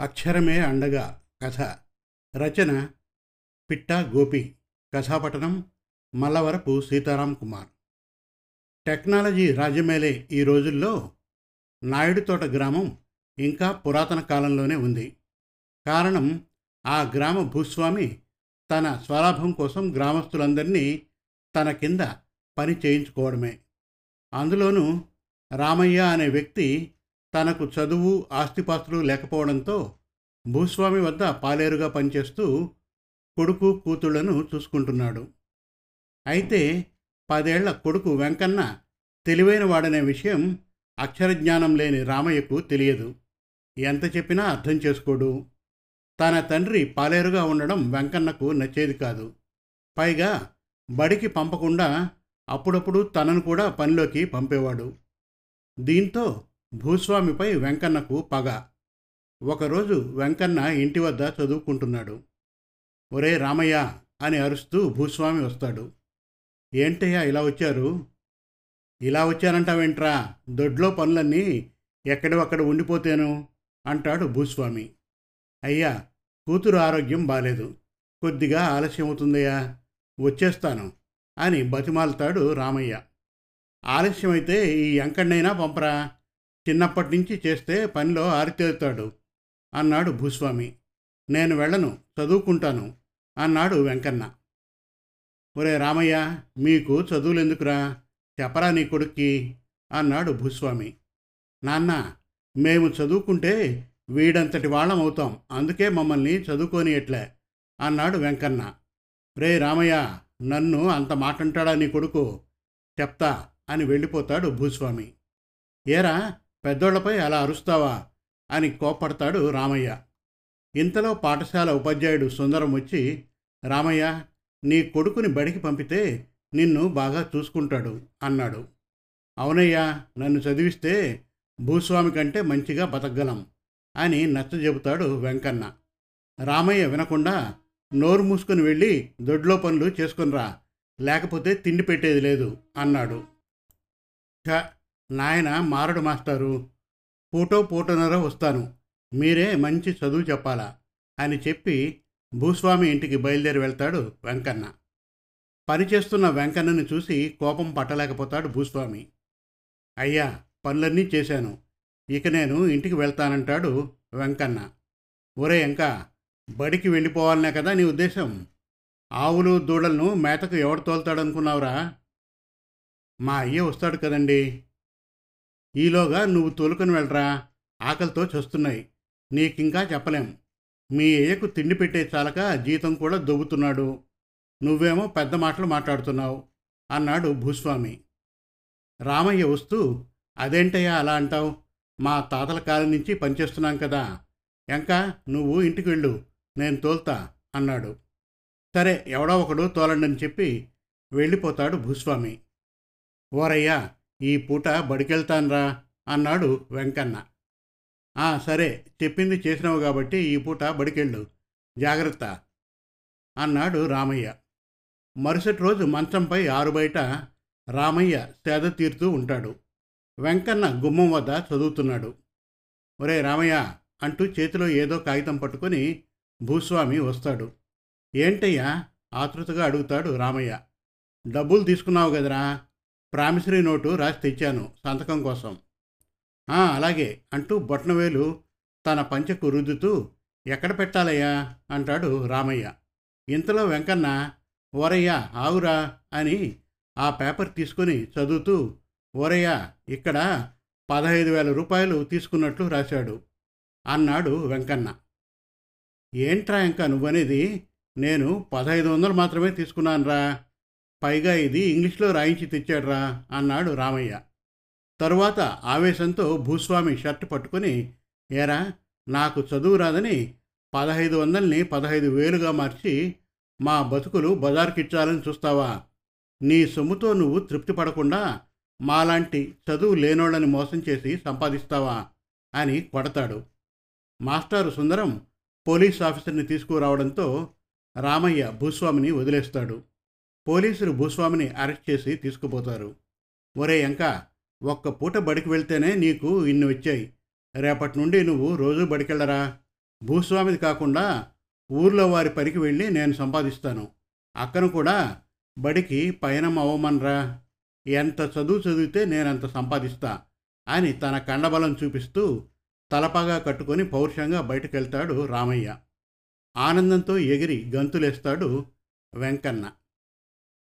అక్షరమే అండగా కథ. రచన పిట్ట గోపి. కథాపట్టణం మల్లవరపు సీతారాం కుమార్. టెక్నాలజీ రాజ్యమేలే ఈ రోజుల్లో నాయుడుతోట గ్రామం ఇంకా పురాతన కాలంలోనే ఉంది. కారణం ఆ గ్రామ భూస్వామి తన స్వలాభం కోసం గ్రామస్తులందరినీ తన కింద పని చేయించుకోవడమే. అందులోనూ రామయ్య అనే వ్యక్తి తనకు చదువు ఆస్తిపాస్తులు లేకపోవడంతో భూస్వామి వద్ద పాలేరుగా పనిచేస్తూ కొడుకు కూతుళ్ళను చూసుకుంటున్నాడు. అయితే పదేళ్ళ కొడుకు వెంకన్న తెలివైన వాడనే విషయం అక్షరజ్ఞానం లేని రామయ్యకు తెలియదు. ఎంత చెప్పినా అర్థం చేసుకోడు. తన తండ్రి పాలేరుగా ఉండడం వెంకన్నకు నచ్చేది కాదు. పైగా బడికి పంపకుండా అప్పుడప్పుడు తనను కూడా పనిలోకి పంపేవాడు. దీంతో భూస్వామిపై వెంకన్నకు పగ. ఒకరోజు వెంకన్న ఇంటి వద్ద చదువుకుంటున్నాడు. ఒరే రామయ్య అని అరుస్తూ భూస్వామి వస్తాడు. ఏంటయ్యా ఇలా వచ్చారు? ఇలా వచ్చానంటావేంట్రా? దొడ్లో పనులన్నీ ఎక్కడవక్కడ ఉండిపోతేను? అంటాడు భూస్వామి. అయ్యా కూతురు ఆరోగ్యం బాలేదు. కొద్దిగా ఆలస్యం అవుతుందయ్యా. వచ్చేస్తాను అని బతిమాలుతాడు రామయ్య. ఆలస్యమైతే ఈ ఎంకడినైనా పంపరా. చిన్నప్పటి నుంచి చేస్తే పనిలో ఆరితేరుతాడు. అన్నాడు భూస్వామి. నేను వెళ్ళను చదువుకుంటాను అన్నాడు వెంకన్న. ఒరే రామయ్య మీకు చదువులెందుకురా? చెప్పరా నీ కొడుక్కి అన్నాడు భూస్వామి. నాన్న మేము చదువుకుంటే వీడంతటి వాళ్ళం అవుతాం అందుకే మమ్మల్ని చదువుకొని ఎట్లే అన్నాడు వెంకన్న. రే రామయ్య నన్ను అంత మాటంటాడా నీ కొడుకు? చెప్తా అని వెళ్ళిపోతాడు భూస్వామి. ఏరా పెద్దోళ్ళపై అలా అరుస్తావా? అని కోప్పడతాడు రామయ్య. ఇంతలో పాఠశాల ఉపాధ్యాయుడు సుందరం వచ్చి రామయ్య నీ కొడుకుని బడికి పంపితే నిన్ను బాగా చూసుకుంటాడు అన్నాడు. అవునయ్యా నన్ను చదివిస్తే భూస్వామి కంటే మంచిగా బతకగలం అని నచ్చజెబుతాడు వెంకన్న. రామయ్య వినకుండా నోరు మూసుకుని వెళ్ళి దొడ్లో పనులు చేసుకునిరా లేకపోతే తిండి పెట్టేది లేదు అన్నాడు. నాయన మారడు మాస్టారు పూటో పూటనర వస్తాను. మీరే మంచి చదువు చెప్పాలా? అని చెప్పి భూస్వామి ఇంటికి బయలుదేరి వెళ్తాడు వెంకన్న. పనిచేస్తున్న వెంకన్నని చూసి కోపం పట్టలేకపోతాడు భూస్వామి. అయ్యా పనులన్నీ చేశాను. ఇక నేను ఇంటికి వెళ్తానంటాడు వెంకన్న. ఒరే ఇంకా బడికి వెళ్ళిపోవాలనే కదా నీ ఉద్దేశం? ఆవులు దూడలను మేతకు ఎవడు తోలుతాడనుకున్నావురా? మా అయ్య వస్తాడు కదండీ. ఈలోగా నువ్వు తోలుకొని వెళ్ళరా? ఆకలితో చస్తున్నాయి. నీకింకా చెప్పలేం. మీ అయ్యకు తిండి పెట్టే చాలక జీతం కూడా దొబ్బుతున్నాడు. నువ్వేమో పెద్ద మాటలు మాట్లాడుతున్నావు అన్నాడు భూస్వామి. రామయ్య వస్తూ అదేంటయ్యా అలా అంటావు? మా తాతల కాలం నుంచి పనిచేస్తున్నాం కదా. ఇంకా నువ్వు ఇంటికి వెళ్ళు. నేను తోల్తా అన్నాడు. సరే ఎవడో ఒకడు తోలండి అని చెప్పి వెళ్ళిపోతాడు భూస్వామి. ఓరయ్యా ఈ పూట బడికెళ్తాన్రా అన్నాడు వెంకన్న. ఆ సరే చెప్పింది చేసినావు కాబట్టి ఈ పూట బడికెళ్ళు. జాగ్రత్త అన్నాడు రామయ్య. మరుసటి రోజు మంచంపై ఆరు బయట రామయ్య సేద తీరుతూ ఉంటాడు. వెంకన్న గుమ్మం వద్ద చదువుతున్నాడు. ఒరే రామయ్య అంటూ చేతిలో ఏదో కాగితం పట్టుకొని భూస్వామి వస్తాడు. ఏంటయ్యా? ఆతృతగా అడుగుతాడు రామయ్య. డబ్బులు తీసుకున్నావు కదరా? ప్రామిసరీ నోటు రాసి తెచ్చాను సంతకం కోసం. అలాగే అంటూ బొట్నవేలు తన పంచకు రుద్దుతూ ఎక్కడ పెట్టాలయ్యా? అంటాడు రామయ్య. ఇంతలో వెంకన్న ఓరయ్యా ఆవురా అని ఆ పేపర్ తీసుకుని చదువుతూ ఓరయ్యా ఇక్కడ పదహైదు వేల రూపాయలు తీసుకున్నట్లు రాశాడు అన్నాడు వెంకన్న. ఏంట్రా ఇంకా నువ్వనేది? నేను పదహైదు వందలు మాత్రమే తీసుకున్నానురా పైగా ఇది ఇంగ్లీష్లో రాయించి తెచ్చాడురా అన్నాడు రామయ్య. తరువాత ఆవేశంతో భూస్వామి షర్ట్ పట్టుకుని ఏరా నాకు చదువు రాదని పదహైదు వందల్ని పదహైదు వేలుగా మార్చి మా బతుకులు బజార్కిచ్చాలని చూస్తావా? నీ సొమ్ముతో నువ్వు తృప్తి పడకుండా మాలాంటి చదువు లేనోళ్ళని మోసం చేసి సంపాదిస్తావా? అని కొడతాడు. మాస్టారు సుందరం పోలీస్ ఆఫీసర్ని తీసుకురావడంతో రామయ్య భూస్వామిని వదిలేస్తాడు. పోలీసులు భూస్వామిని అరెస్ట్ చేసి తీసుకుపోతారు. ఒరే ఇంకా ఒక్క పూట బడికి వెళ్తేనే నీకు ఇన్ని వచ్చాయి. రేపటి నుండి నువ్వు రోజు బడికెళ్ళరా? భూస్వామిది కాకుండా ఊర్లో వారి పనికి వెళ్ళి నేను సంపాదిస్తాను. అక్కను కూడా బడికి పయనం అవ్వమనరా? ఎంత చదువు చదివితే నేనంత సంపాదిస్తా అని తన కండబలం చూపిస్తూ తలపాగా కట్టుకొని పౌరుషంగా బయటకెళ్తాడు రామయ్య. ఆనందంతో ఎగిరి గంతులేస్తాడు వెంకన్న.